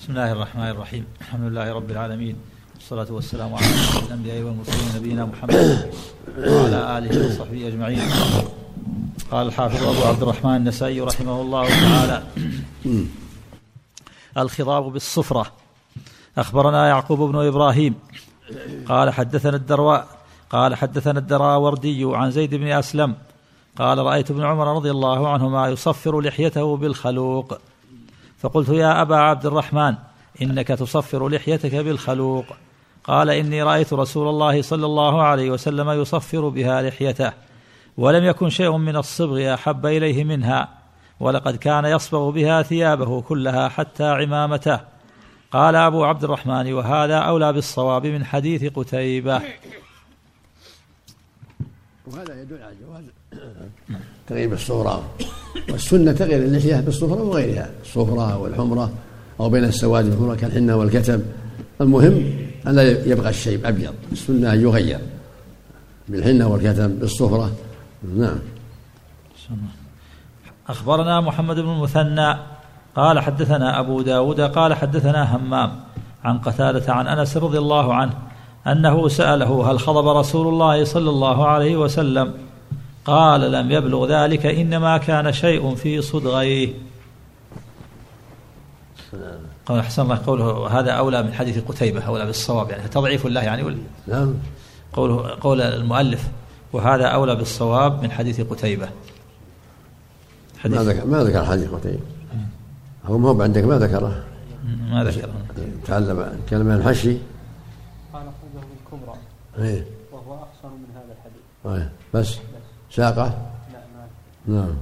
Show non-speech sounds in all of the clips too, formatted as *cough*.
بسم الله الرحمن الرحيم الحمد لله رب العالمين والصلاة والسلام على الأنبياء والمرسلين نبينا محمد وعلى آله وصحبه أجمعين قال الحافظ أبو عبد الرحمن النسائي رحمه الله تعالى الخضاب بالصفرة أخبرنا يعقوب بن إبراهيم قال حدثنا الدرواء قال حدثنا الدراوردي عن زيد بن أسلم قال رأيت ابن عمر رضي الله عنهما يصفر لحيته بالخلوق فقلت يا أبا عبد الرحمن إنك تصفر لحيتك بالخلوق. قال إني رأيت رسول الله صلى الله عليه وسلم يصفر بها لحيته ولم يكن شيء من الصبغ أحب إليه منها ولقد كان يصبغ بها ثيابه كلها حتى عمامته. قال أبو عبد الرحمن وهذا أولى بالصواب من حديث قتيبة. وهذا يدل على جواز تغيير بالصفراء والسنة تغيير اللحية بالصفراء وغيرها الصفراء والحمرة أو بين السواد والحمرة كالحنة والكتم. المهم أن لا يبقى الشيب أبيض السنة أن يغير بالحنة والكتم بالصفرة. نعم. أخبرنا محمد بن المثنى قال حدثنا أبو داود قال حدثنا همام عن قتادة عن أنس رضي الله عنه أنه سأله هل خضب رسول الله صلى الله عليه وسلم؟ قال لم يبلغ ذلك إنما كان شيء في صدغيه. قال أحسن الله قوله هذا أولى من حديث قتيبة أولى بالصواب يعني تضعيف الله يعني. ولا نعم. قوله قول المؤلف وهذا أولى بالصواب من حديث قتيبة. ما ذكر ما ذكر حديث قتيبة. هو ما هو عندك ما ذكره. ما ذكر تعلم كلمة الحشي. إيه. وهو احسن من هذا الحديث. طيب بس؟ ساقة؟ لا ما نعم.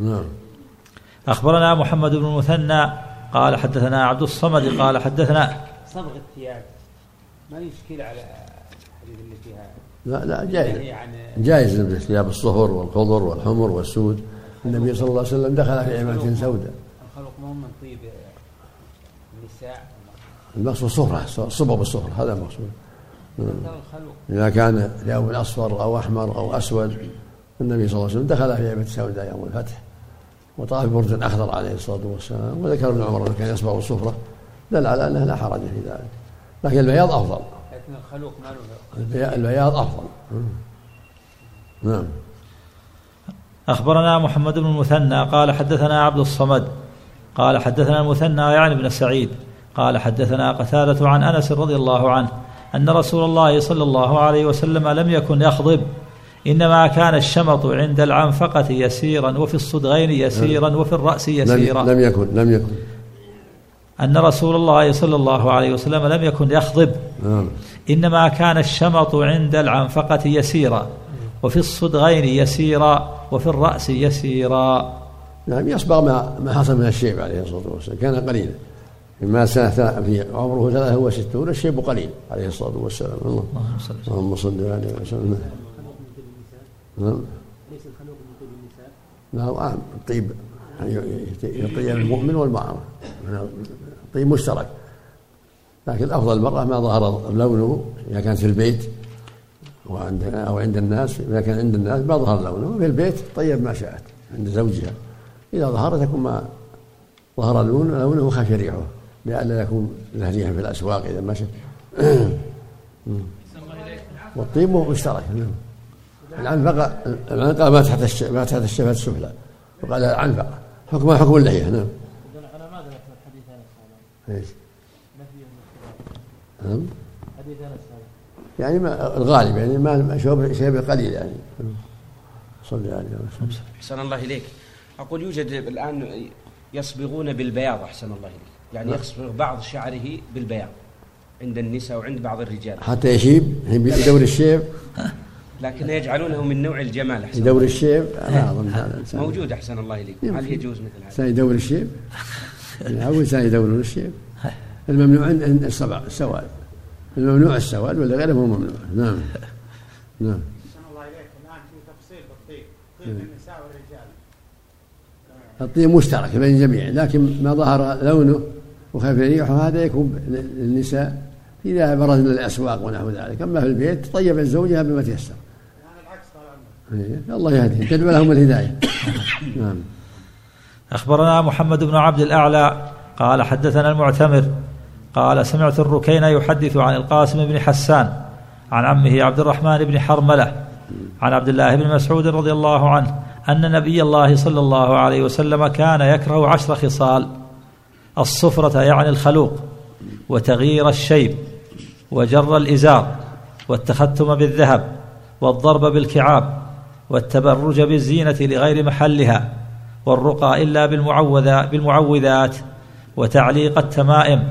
نعم. أخبرنا محمد بن المثنى قال حدثنا عبد الصمد قال حدثنا صبغ الثياب. ما يشكل على الحديث اللي فيها. لا لا جائز. عن جائز لبس ثياب الصفر والخضر والحمر والسود. النبي صلى الله عليه وسلم دخل في عمامة سوداء. الخلق مو من طيب النساء. المقصود صفرة الصبغ بالصفرة هذا المقصود. إذا كان ثياب أصفر أو أحمر أو أسود النبي صلى الله عليه وسلم دخل في عمامة سوداء يوم الفتح وطاف ببرد أخضر عليه الصلاة والسلام وذكر ابن عمر كان يصبغ الصفرة دل على أنه لا حرج في ذلك. لكن البياض أفضل. لكن الخلوق ما له البياض البياض أفضل. نعم. أخبرنا محمد بن المثنى قال حدثنا عبد الصمد قال حدثنا المثنى يعني بن سعيد قال حدثنا قتادة عن أنس رضي الله عنه أن رسول الله صلى الله عليه وسلم لم يكن يخضب إنما كان الشمط عند العنفقة يسيرا وفي الصدغين يسيرا وفي الرأس يسيرا. لم, يكن لم يكن. أن رسول الله صلى الله عليه وسلم لم يكن يخضب نعم. إنما كان الشمط عند العنفقة يسيرا وفي الصدغين يسيرا وفي الرأس يسيرا. نعم يصبغ ما ما حصل من الشيب عليه الصلاة والسلام كان قليلا. مما سنه في عمره 63 الشيب قليل عليه الصلاة والسلام. الله. اللهم صل وسلم. اللهم صل عليه وسلم. نعم. ليس الخلوق من طيب النساء؟ لا عام. الطيب يعني يطيب المؤمن والمرأة طيب مشترك. لكن أفضل المرأة ما ظهر لونه إذا كانت في البيت وعند أو عند الناس إذا كان عند الناس ما ظهر لونه. في البيت طيب ما شاءت عند زوجها. إذا ظهر تكون ما ظهر لونه لونه خفي ريحه لئلا يكون له ريح في الأسواق إذا مشى والطيب مشترك. نعم العنفقة العنفقة ما تحت الش... ما تحت الشفة السفلى. وقال العنفقة حكمها حكم اللحية. نعم. أنا ماذا حديث انس هذا؟ إيش؟ نعم. حديث انس هذا يعني ما الغالب يعني ما شوب شيء قليل يعني. صلي عليه وسلم. أحسن الله إليك. أقول يوجد الآن يصبغون بالبياض أحسن الله إليك. يعني يصبغ بعض شعره بالبياض عند النساء وعند بعض الرجال. حتى يشيب يدور الشيب. لكن يجعلونه من نوع الجمال أحسن يدور الشيب. لا أظن هذا موجود أحسن الله إليك. يمكن. هل يجوز مثل هذا؟ الانسان يدور الشيب؟ اول انسان يدورون الشيب. الممنوع عند السواد. الممنوع السواد ولا غيره مو ممنوع. نعم. نعم. أحسن الله إليك. الآن في تفصيل بالطيب. طيب النساء والرجال. الطيب مشترك بين الجميع لكن ما ظهر لونه وخفي ريحه هذا يكون للنساء إذا برزنا الأسواق ونحو ذلك. أما في البيت طيب زوجها بما تيسر. يعني العكس طال عمرك إيه، الله يهديهم تدعو لهم الهداية. *coughs* نعم. أخبرنا محمد بن عبد الأعلى قال حدثنا المعتمر قال سمعت الركين يحدث عن القاسم بن حسان عن عمه عبد الرحمن بن حرملة عن عبد الله بن مسعود رضي الله عنه أن نبي الله صلى الله عليه وسلم كان يكره عشر خصال. الصفرة يعني الخلوق وتغيير الشيب وجر الإزار والتختم بالذهب والضرب بالكعاب والتبرج بالزينة لغير محلها والرقى إلا بالمعوذا بالمعوذات وتعليق التمائم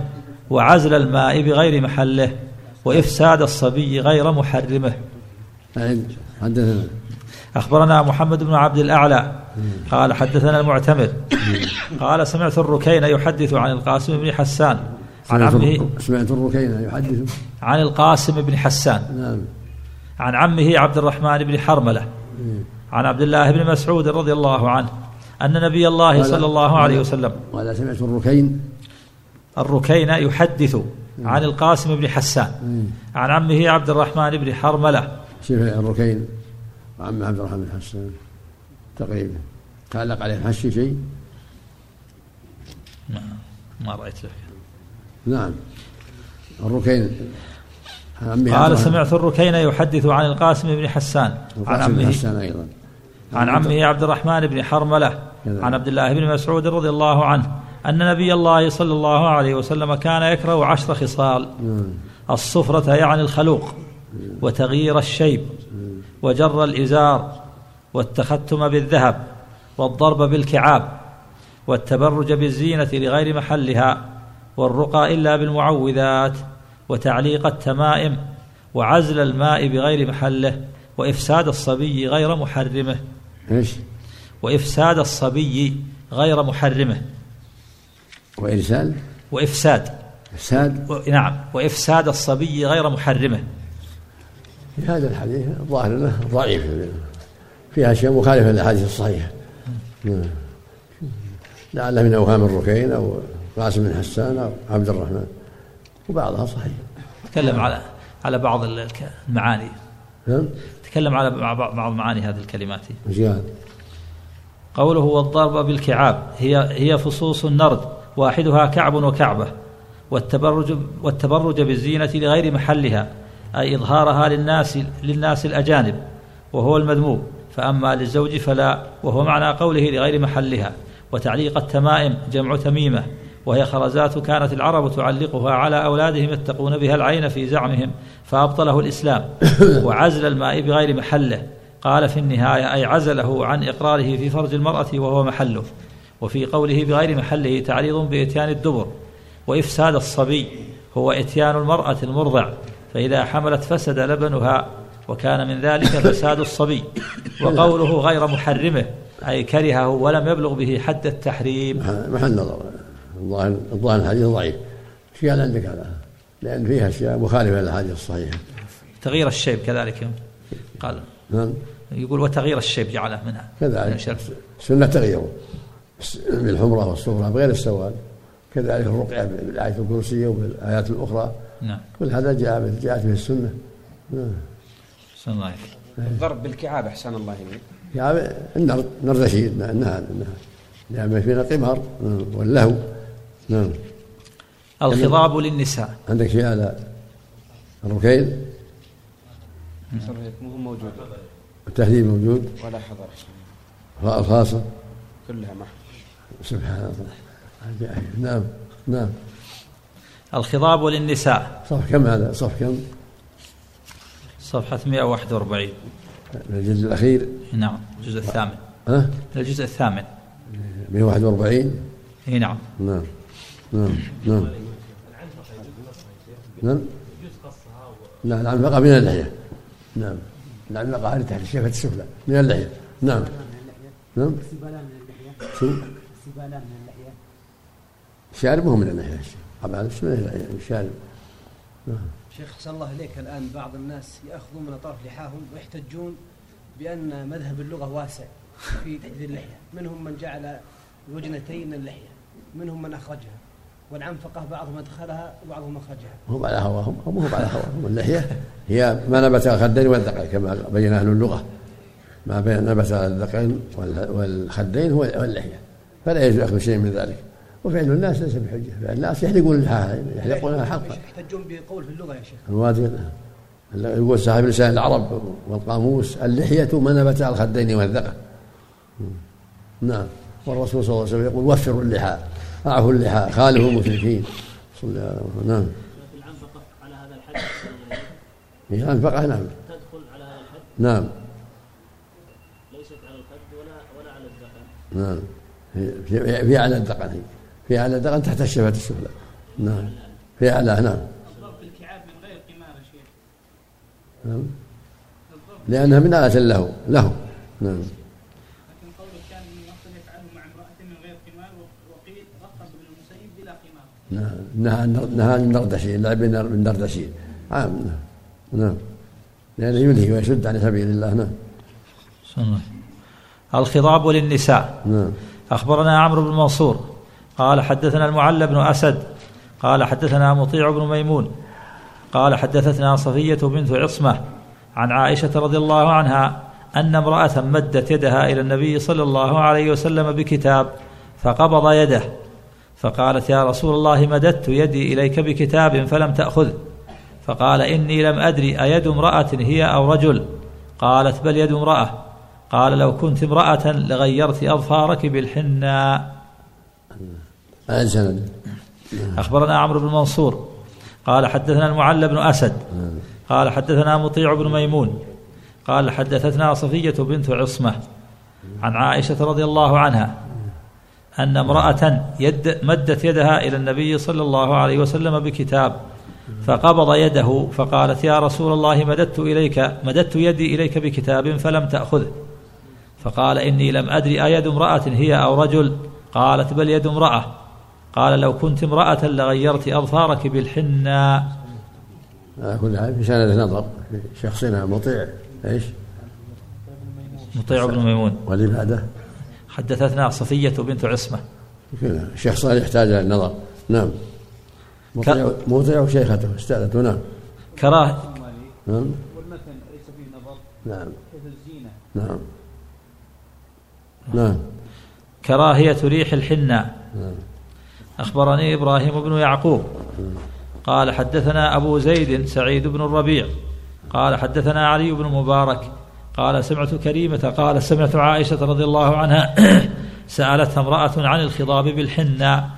وعزل الماء بغير محله وإفساد الصبي غير محرمه. أخبرنا محمد بن عبد الأعلى. قال حدثنا المعتمر. قال سمعت الركين يحدث عن القاسم بن حسان. عن عمه. سمعت الركين يحدث. عن القاسم بن حسان. نعم. عن عمه عبد الرحمن بن حرملة. عن عبد الله بن مسعود رضي الله عنه. أن نبي الله قال- صلى الله عليه وسلم. ولا سمعت الركين. الركين يحدث عن القاسم بن حسان. عن عمه عبد الرحمن بن حرملة. شوف الركين. وعم عبد الرحمن بن حسان تقريبا. تعلق عليه الحشي شيء؟ ما رأيت له نعم. الركين قال سمعت الركين يحدث عن القاسم بن حسان عن بن عمه حسان أيضا. عن عمه عبد الرحمن بن حرملة. عن عبد الله بن مسعود رضي الله عنه أن نبي الله صلى الله عليه وسلم كان يكره عشر خصال. نعم. الصفرة يعني الخلوق وتغيير الشيب. وجر الإزار والتختم بالذهب والضرب بالكعاب والتبرج بالزينة لغير محلها والرقى إلا بالمعوذات وتعليق التمائم وعزل الماء بغير محله وإفساد الصبي غير محرمه إيش؟ وإفساد الصبي غير محرمه وإرسال وإفساد إفساد و- نعم وإفساد الصبي غير محرمه في هذا الحديث الظاهر أنه ضعيف فيها اشياء مخالفه للأحاديث الصحيحة. لعله من أوهام الركين أو قاسم بن حسان أو عبد الرحمن وبعضها صحيح. تكلم على على بعض المعاني. نعم. تكلم على بعض معاني هذه الكلمات. قال؟ قوله والضرب بالكعاب هي هي فصوص النرد واحدها كعب وكعبة والتبرج والتبرج بالزينة لغير محلها. أي إظهارها للناس للناس الأجانب وهو المذموم فأما للزوج فلا وهو معنى قوله لغير محلها وتعليق التمائم جمع تميمة وهي خرزات كانت العرب تعلقها على أولادهم يتقون بها العين في زعمهم فأبطله الإسلام *coughs* وعزل الماء بغير محله قال في النهاية أي عزله عن إقراره في فرج المرأة وهو محله وفي قوله بغير محله تعريض بإتيان الدبر وإفساد الصبي هو إتيان المرأة المرضع. فإذا حملت فسد لبنها وكان من ذلك فساد الصبي وقوله غير محرمه أي كرهه ولم يبلغ به حد التحريم. محل نظر. الظاهر الظاهر الحديث ضعيف. إيش قال عندك على لأن فيها أشياء مخالفة للاحاديث الصحيحة. تغيير الشيب كذلك. قال. نعم. يقول وتغيير الشيب جعله منها. من كذلك الشرف. سنة تغيره بالحمرة والصفرة بغير السواد. كذلك الرقية بالآية الكرسية وبالآيات الأخرى. نعم. كل هذا جاء جاءت به السنة. نعم. الله. الضرب بالكعاب أحسن الله إليك. يعني النرد نرد رشيد نعم نعم لأن فينا قمار. نعم. واللهو. نعم. الخضاب للنساء. عندك شيء على الركين مو موجود. التهذيب موجود؟ ولا حضر الخاصة؟ كلها معه سبحان الله. نعم نعم. الخضاب للنساء. صف كم هذا؟ صف كم؟ صفحة 141 الجزء الأخير؟ نعم الجزء الثامن. ها؟ الجزء الثامن. 141 إي نعم. نعم نعم نعم. نعم. لا العنفقة من اللحية نعم. العنفقة هذه تحت الشفة السفلى. من اللحية نعم. نعم. استبالة من اللحية شو؟ استبالة من اللحية الشارب مو من اللحية طبعا شو من اللحية الشارب شيخ صلى الله عليك الآن بعض الناس يأخذون من أطراف لحاهم ويحتجون بأن مذهب اللغة واسع في تحديد اللحية. منهم من جعل الوجنتين اللحية منهم من أخرجها والعنفقة بعضهم أدخلها وبعضهم أخرجها. هم على هواهم هم هم على هواهم اللحية هي ما نبت على الخدين والذقن كما بين أهل اللغة. ما بين نبت على الذقن وال- والخدين هو اللحية. فلا يجوز أخذ شيء من ذلك. وفعل الناس ليس بحجة. فعل الناس يحلقون لحاها يحلقونها حقا يحتجون بقول في اللغة يا شيخ. الواجب. يقول صاحب لسان العرب والقاموس اللحية ما نبت على الخدين والذقن نعم. والرسول صلى الله عليه وسلم يقول وفروا اللحى أعفوا اللحى خالفوا المشركين. صلى الله عليه وسلم. نعم. على هذا الحد نعم. تدخل على هذا الحد؟ نعم. ليست على الخد ولا ولا على الذقن نعم. في, أعلى الذقن هي في أعلى الذقن تحت الشفة السفلى نعم. في أعلاه نعم. الضرب بالكعاب من غير قمار شيخ نعم. لأنها من آلة له له. نعم. لكن قولك كان يفعله مع امرأة من غير قمار وقيل ابن المسيب بلا قمار نعم. نهى نهى عن النردشين اللعب بالنر- بالنردشين عام. نعم. نعم لأنه يلهي ويسد عن سبيل الله. نعم. الخضاب للنساء. نعم. أخبرنا عمرو بن منصور. قال حدثنا المعلى بن أسد قال حدثنا مطيع بن ميمون قال حدثتنا صفية بنت عصمة عن عائشة رضي الله عنها أن امرأة مدت يدها إلى النبي صلى الله عليه وسلم بكتاب فقبض يده فقالت يا رسول الله مددت يدي إليك بكتاب فلم تأخذ فقال إني لم أدري أيد امرأة هي أو رجل قالت بل يد امرأة قال لو كنت امرأة لغيرت أظفارك بالحناء. سند أخبرنا عمرو بن منصور. قال حدثنا المعلى بن أسد. قال حدثنا مطيع بن ميمون. قال حدثتنا صفية بنت عصمة عن عائشة رضي الله عنها أن امرأة يد مدت يدها إلى النبي صلى الله عليه وسلم بكتاب فقبض يده فقالت يا رسول الله مددت إليك مددت يدي إليك بكتاب فلم تأخذه فقال إني لم أدري أيد امرأة هي أو رجل. قالت بل يد امرأة. قال لو كنت امرأة لغيرت أظفارك بالحناء على كل حال في سند نظر في شخصنا مطيع إيش؟ مطيع بن ميمون. واللي بعده حدثتنا صفية بنت عصمة. صالح يحتاج إلى النظر. نعم. مطيع مطيع وشيخته أستاذته نعم. كراه نعم. والمثل ليس فيه نظر نعم. الزينة نعم. نعم. كراهية ريح الحناء نعم. أخبرني إبراهيم بن يعقوب. قال حدثنا أبو زيد سعيد بن الربيع. قال حدثنا علي بن مبارك. قال سمعت كريمة. قال سمعت عائشة رضي الله عنها *coughs* سألتها امرأة عن الخضاب بالحناء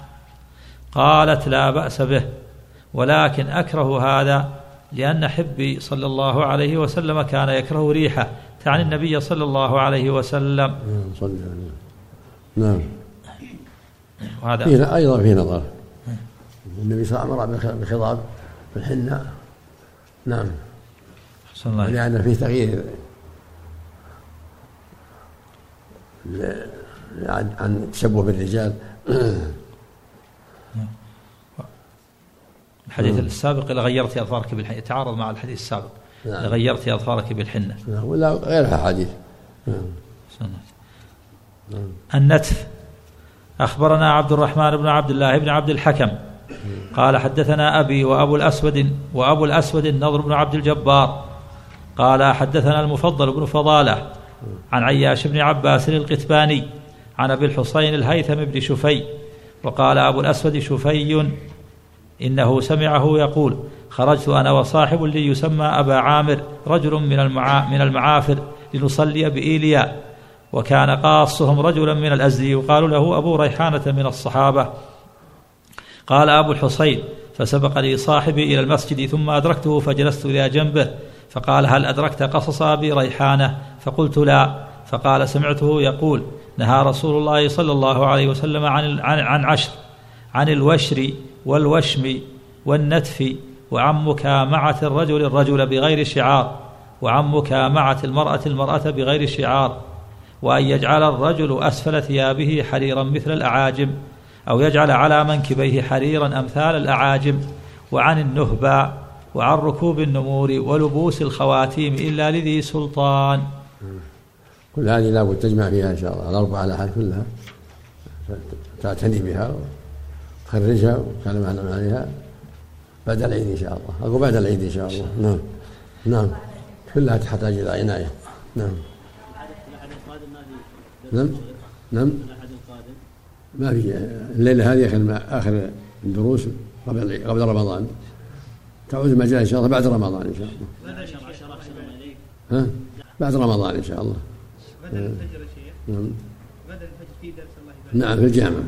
قالت لا بأس به ولكن أكره هذا لأن حبي صلى الله عليه وسلم كان يكره ريحه. تعني النبي صلى الله عليه وسلم. نعم. وهذا فيه أيضا في نظر النبي صلى الله عليه وسلم أمر بخضاب بالحناء نعم. أحسن الله. لأن فيه تغيير. عن عن التشبه بالرجال. الحديث السابق لغيرت أظفارك بالحنة يتعارض مع الحديث السابق. نعم. لغيرت أظفارك بالحنة. نعم، ولا غيرها حديث. نعم. النتف. أخبرنا عبد الرحمن بن عبد الله بن عبد الحكم. قال حدثنا أبي وأبو الأسود وأبو الأسود النضر بن عبد الجبار. قال حدثنا المفضل بن فضالة عن عياش بن عباس القتباني عن أبي الحصين الهيثم بن شفي. وقال أبو الأسود شفي إنه سمعه يقول خرجت أنا وصاحب لي يسمى أبا عامر رجل من المعا من المعافر لنصلي بإيليا. وكان قاصهم رجلا من الأزدي يقال له أبو ريحانة من الصحابة. قال أبو الحصين فسبقني صاحبي إلى المسجد ثم أدركته فجلست إلى جنبه فقال هل أدركت قصص أبي ريحانة؟ فقلت لا. فقال سمعته يقول نهى رسول الله صلى الله عليه وسلم عن عن, عن عشر عن الوشر والوشم والنتف وعن مكامعة الرجل الرجل بغير شعار وعن مكامعة المرأة المرأة بغير شعار. وأن يجعل الرجل أسفل ثيابه حريرا مثل الأعاجم أو يجعل على منكبيه حريرا أمثال الأعاجم وعن النهبة وعن ركوب النمور ولبوس الخواتيم إلا لذي سلطان. كل هذه لابد تجمع فيها إن شاء الله الأربعة الاحاد كلها تعتني بها وتخرجها وتكلم عليها بعد العيد إن شاء الله أقول بعد العيد إن شاء الله. نعم نعم كلها تحتاج إلى عناية. نعم الأحد القادم ما في نعم. نعم. ما في الليلة هذه آخر آخر الدروس قبل قبل رمضان. تعود المجال إن شاء الله بعد رمضان إن شاء الله. أحسن الله إليك ها؟ بعد رمضان إن شاء الله. غدا الفجر يا نعم. غدا الفجر في درس الله نعم في الجامعة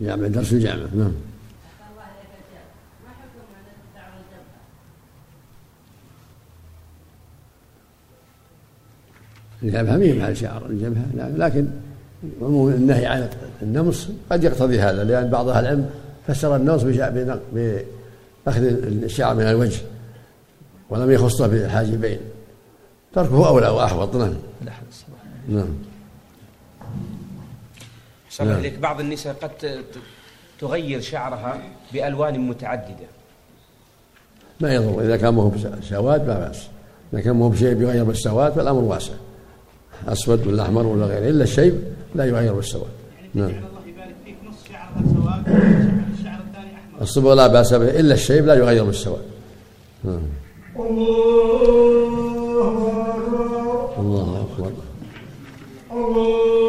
جامعه درس الجامعة نعم. الجبهة ما محل شعر الجبهة لا- لكن عموم النهي عن النمص قد يقتضي هذا لأن بعض أهل العلم فسر النمص بأخذ الشعر من الوجه ولم يخصه بالحاجبين تركه أولى وأحوط. نعم. نعم. نعم. إليك بعض النساء قد تغير شعرها بألوان متعددة. ما يضر إذا كان ما هو سواد لا بأس. إذا كان ما هو بشيء يغير بالسواد فالأمر واسع. أسود ولا أحمر ولا غيره إلا الشيب لا يغير بالسواد نعم. الله يبارك فيك نص شعرها سواد والشعر الثاني احمر الصبغ لا بأس به إلا الشيب لا يغير بالسواد نعم. الله أكبر. الله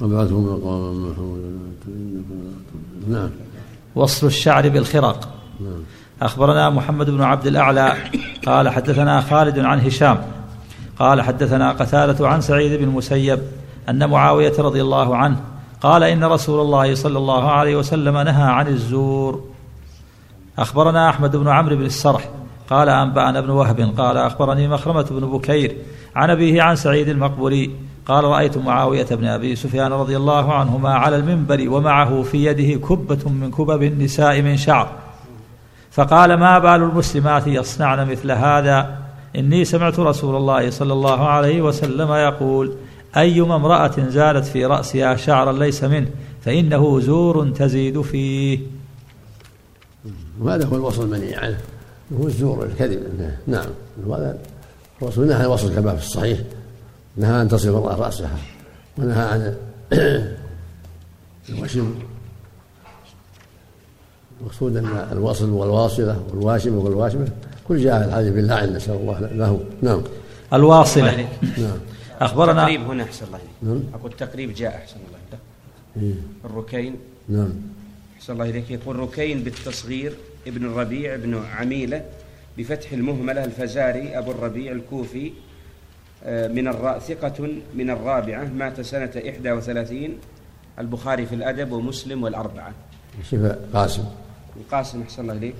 وابعثه مقاما محمودا. نعم. وصل الشعر بالخرق نعم. أخبرنا محمد بن عبد الأعلى قال حدثنا خالد عن هشام قال حدثنا قتادة عن سعيد بن المسيب أن معاوية رضي الله عنه قال إن رسول الله صلى الله عليه وسلم نهى عن الزور. أخبرنا أحمد بن عمرو بن السرح قال أنبأنا ابن وهب قال أخبرني مخرمة بن بكير عن أبيه عن سعيد المقبري قال رأيت معاوية بن أبي سفيان رضي الله عنهما على المنبر ومعه في يده كبة من كبب النساء من شعر. فقال ما بال المسلمات يصنعن مثل هذا؟ إني سمعت رسول الله صلى الله عليه وسلم يقول أيما امرأة زالت في رأسها شعرا ليس منه فإنه زور تزيد فيه. وهذا هو الوصل المنهي عنه. هو الزور الكذب. نعم. وهذا الرسول نهى الوصل كما في الصحيح. نهى أن تصل المراه رأسها ونهى عن *clears throat* الوشم. المقصود أن الوصل والواصلة والواشمه والواشمة كل جاء الحديث باللعن نسال الله له. نعم. الواصلة. نعم. أخبرنا تقريب هنا أحسن الله إليك. نعم. أقول تقريب جاء أحسن الله إليك. إيه. الركين. نعم. أحسن الله إليك. يقول ركين بالتصغير ابن الربيع ابن عميلة بفتح المهملة الفزاري أبو الربيع الكوفي من الراء ثقة من الرابعة مات سنة 31 البخاري في الأدب ومسلم والأربعة. شفاء قاسم. القاسم أحسن الله إليك.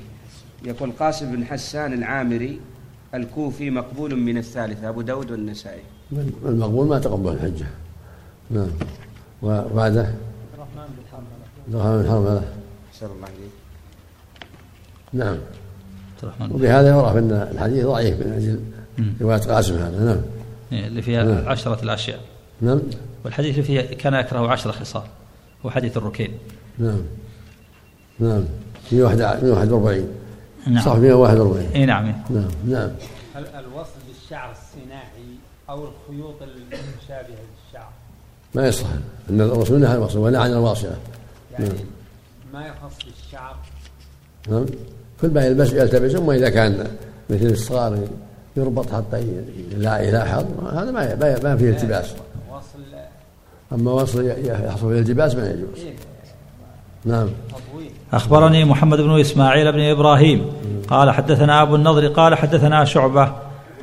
يقول قاسم بن حسان العامري الكوفي مقبول من الثالثة أبو داود والنسائي. المقبول ما تقبل الحجة. نعم. وبعده عبد الرحمن بن حرمله أحسن الله إليك. نعم. عبد الرحمن وبهذا يعرف أن الحديث ضعيف من أجل رواية قاسم هذا. نعم. اللي فيها نعم. عشرة الأشياء. نعم. والحديث اللي فيه كان يكره عشرة خصال هو حديث الركين. نعم. نعم. 141 نعم. صح 141 إي نعم نعم نعم. ال- الوصل بالشعر الصناعي أو الخيوط المشابهة للشعر؟ ما يصح. أن الرسول نهى الوصل ونهى عن الواصله يعني نعم. ما يخص بالشعر؟ نعم. كل ما يلبس يلتبس أما إذا كان مثل الصغار يربط حتى لا يلاحظ هذا ما ما- ما فيه التباس. أما وصل يحصل فيه التباس ما يجوز. إيه. نعم. أخبرني محمد بن إسماعيل بن إبراهيم. قال حدثنا أبو النضر قال حدثنا شعبة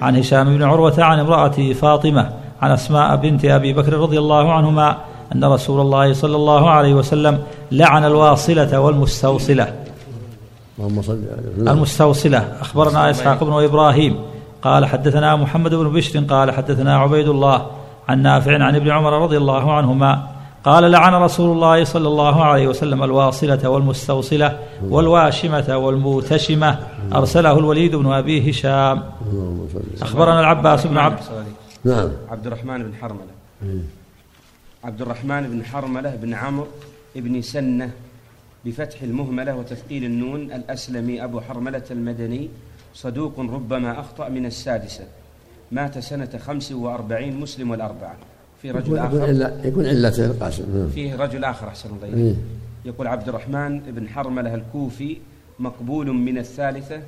عن هشام بن عروة عن امرأته فاطمة عن أسماء بنت أبي بكر رضي الله عنهما أن رسول الله صلى الله عليه وسلم لعن الواصلة والمستوصلة. اللهم صل على المستوصلة. أخبرنا إسحاق بن إبراهيم. قال حدثنا محمد بن بشر قال حدثنا عبيد الله عن نافع عن ابن عمر رضي الله عنهما قال لعن رسول الله صلى الله عليه وسلم الواصلة والمستوصلة والواشمة والموتشمة أرسله الوليد بن أبي هشام أخبرنا العباس بن عبد. نعم عبد الرحمن بن حرملة إيه. عبد الرحمن بن حرملة بن عمرو بن سنة بفتح المهملة وتثقيل النون الأسلمي أبو حرملة المدني صدوق ربما أخطأ من السادسة. مات سنة خمس وأربعين مسلم والأربعة. في رجل يكون آخر. يكون علة القاسم نعم. فيه رجل آخر أحسن الله إيه. يقول عبد الرحمن بن حرملة الكوفي مقبول من الثالثة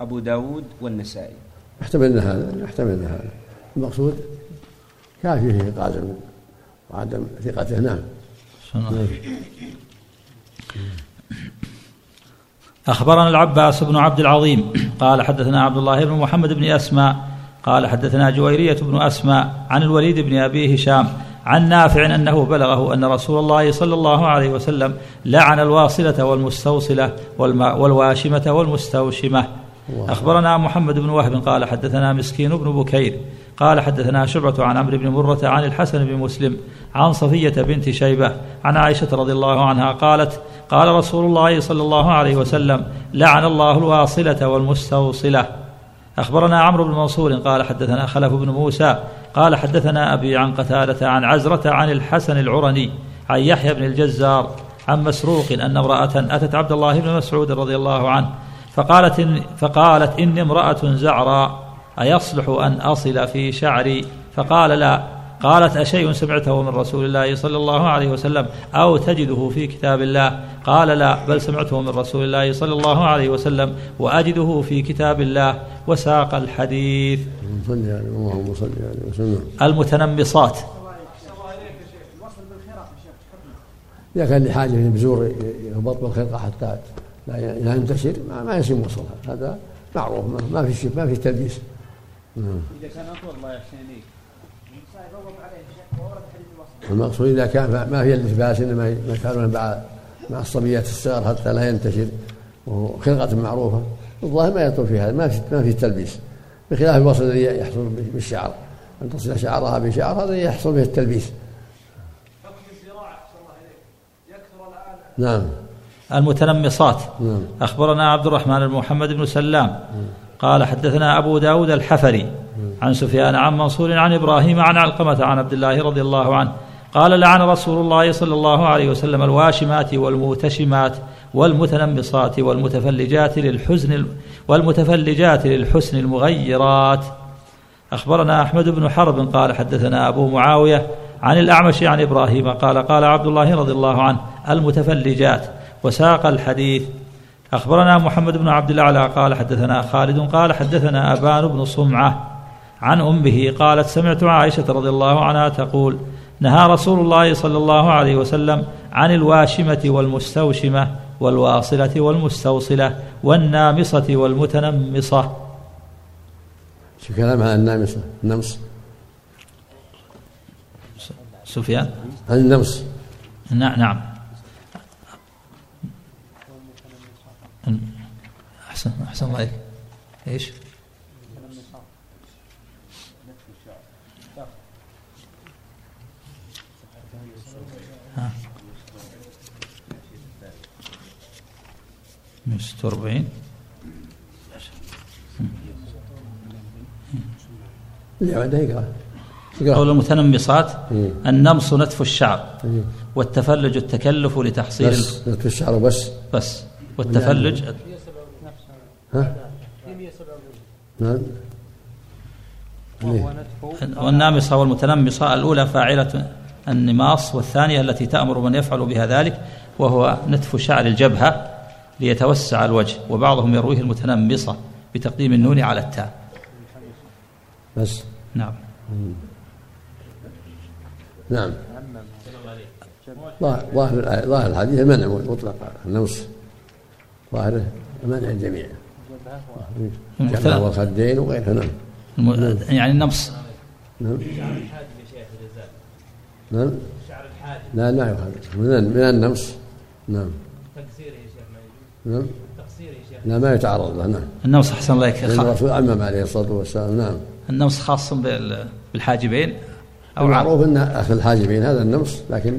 أبو داود والنسائي. احتملنا هذا احتملنا هذا. المقصود كافي فيه قاسم. وعدم ثقته نعم. أخبرنا العباس بن عبد العظيم قال حدثنا عبد الله بن محمد بن أسماء قال حدثنا جويرية بن أسماء عن الوليد بن أبي هشام عن نافع أنه بلغه أن رسول الله صلى الله عليه وسلم لعن الواصلة والمستوصلة والواشمة والمستوشمة. أخبرنا محمد بن وهب قال حدثنا مسكين بن بكير قال حدثنا شعبة عن عمرو بن مرة عن الحسن بن مسلم عن صفية بنت شيبة عن عائشة رضي الله عنها قالت قال رسول الله صلى الله عليه وسلم لعن الله الواصلة والمستوصلة. أخبرنا عمرو بن منصور قال حدثنا خلف بن موسى قال حدثنا أبي عن قتادة عن عزرة عن الحسن العرني عن يحيى بن الجزار عن مسروق أن امرأة أتت عبد الله بن مسعود رضي الله عنه فقالت إن فقالت إني امرأة زعراء. أيصلح أن أصل في شعري؟ فقال لا. قالت أشيء سمعته من رسول الله صلى الله عليه وسلم أو تجده في كتاب الله؟ قال لا بل سمعته من رسول الله صلى الله عليه وسلم وأجده في كتاب الله. وساق الحديث. صلي عليه اللهم صل عليه وسلم. المتنمصات. إذا كان لحاجة بزور يربط بالخرقه حتى لا ينتشر ما, ما يصير وصلها هذا معروف ما, ما في ما في تلبيس نعم. إذا كان أطول الله يحسن اليك المقصود إذا كان ما في اللباس إنما يفعلون مع مع الصبيات الصغار حتى لا ينتشر وهو خلقه معروفة. الظاهر ما يطول في هذا ما في ما في تلبيس. بخلاف الوصل الذي يحصل بالشعر. أن تصل شعرها بشعر هذا يحصل به التلبيس. نعم. المتنمصات. نعم. أخبرنا عبد الرحمن بن محمد بن سلام. قال حدثنا أبو داود الحفري عن سفيان عن منصور عن إبراهيم عن علقمة عن عبد الله رضي الله عنه قال لعن رسول الله صلى الله عليه وسلم الواشمات والموتشمات والمتنمصات والمتفلجات للحزن والمتفلجات للحسن المغيرات. أخبرنا أحمد بن حرب قال حدثنا أبو معاوية عن الأعمش عن إبراهيم قال قال عبد الله رضي الله عنه المتفلجات. وساق الحديث أخبرنا محمد بن عبد الأعلى قال حدثنا خالد قال حدثنا أبان بن صمعة عن أمه قالت سمعت عائشة رضي الله عنها تقول نهى رسول الله صلى الله عليه وسلم عن الواشمة والمستوشمة والواصلة والمستوصلة والنامصة والمتنمصة. شو كلام عن النامصة؟ النمص. سفيان؟ النمص. نعم نعم. أحسن أحسن الله عليك إيش. من 46 اللي عنده يقرأ؟ قول المتنمصات إيه. النمص نتف الشعر إيه. والتفلج التكلف لتحصيل بس نتف الشعر بس بس. والتفلج؟ ها؟ نعم. وهو. نتف والنامصة والمتنمصة الأولى فاعلة النماص والثانية التي تأمر من يفعل بها ذلك وهو نتف شعر الجبهة ليتوسع الوجه وبعضهم يرويه المتنمصة بتقديم النون على التاء. بس. نعم. نعم. ظاهر الحديث المنع مطلق النمص. ظاهره منع الجميع. المتن- والخدين وغيرها نعم. الم- يعني النمص نعم. نعم. لا لا يخالف من من النمص نعم. نعم. لا ما يتعرض له نعم. النمص أحسن الله إليك الرسول عمم عليه الصلاة والسلام نعم. النمص خاص بال- بالحاجبين أو عام المعروف أن أخذ الحاجبين هذا النمص لكن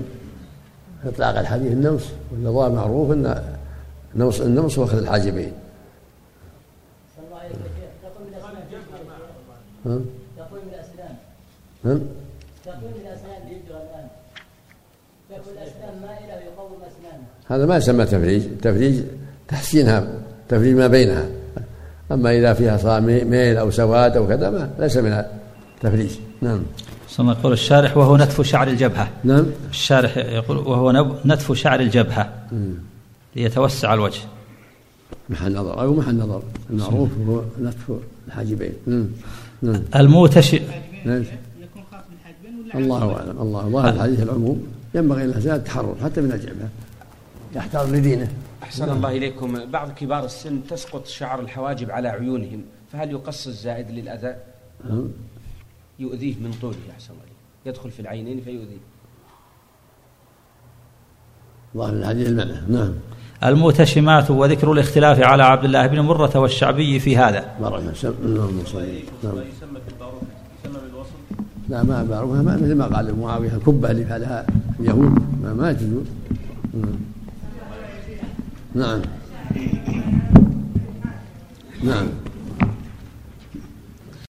إطلاق الحديث النمص والنظام معروف أن نمص النمص هو أخذ الحاجبين؟ تقويم الاسنان نعم تقويم الاسنان بيجرى الان تكون الاسنان مائله ويقوم هذا ما يسمى تفريج. التفريج تحسينها تفريج ما بينها. أما إذا فيها صار ميل أو سواد أو كذا ما ليس من التفريج. نعم. ثم يقول الشارح وهو نتف شعر الجبهة. نعم. الشارح يقول وهو نتف شعر الجبهة. مم. ليتوسع الوجه. محل نظر. أو محل نظر. المعروف هو نتف الحاجبين. نعم. الموتش نعم. يكون خاص بالحاجبين ولا الله أعلم. الله. ظاهر الحديث العموم ينبغي الانسان التحرر حتى من الجبهه يحتاط لدينه. أحسن الله إليكم. بعض كبار السن تسقط شعر الحواجب على عيونهم. فهل يقص الزائد للأذى؟ نعم. يؤذيه من طوله أحسن الله. يدخل في العينين فيؤذيه. ظاهر الحديث المنع. نعم. المتشمات وذكر الاختلاف على عبد الله بن مرة والشعبي في هذا. بارك صل نعم. لا ما بعرفها ما مثل ما قال معاوية الكبة اللي فعلها اليهود. ما, ما تجوز نعم. نعم.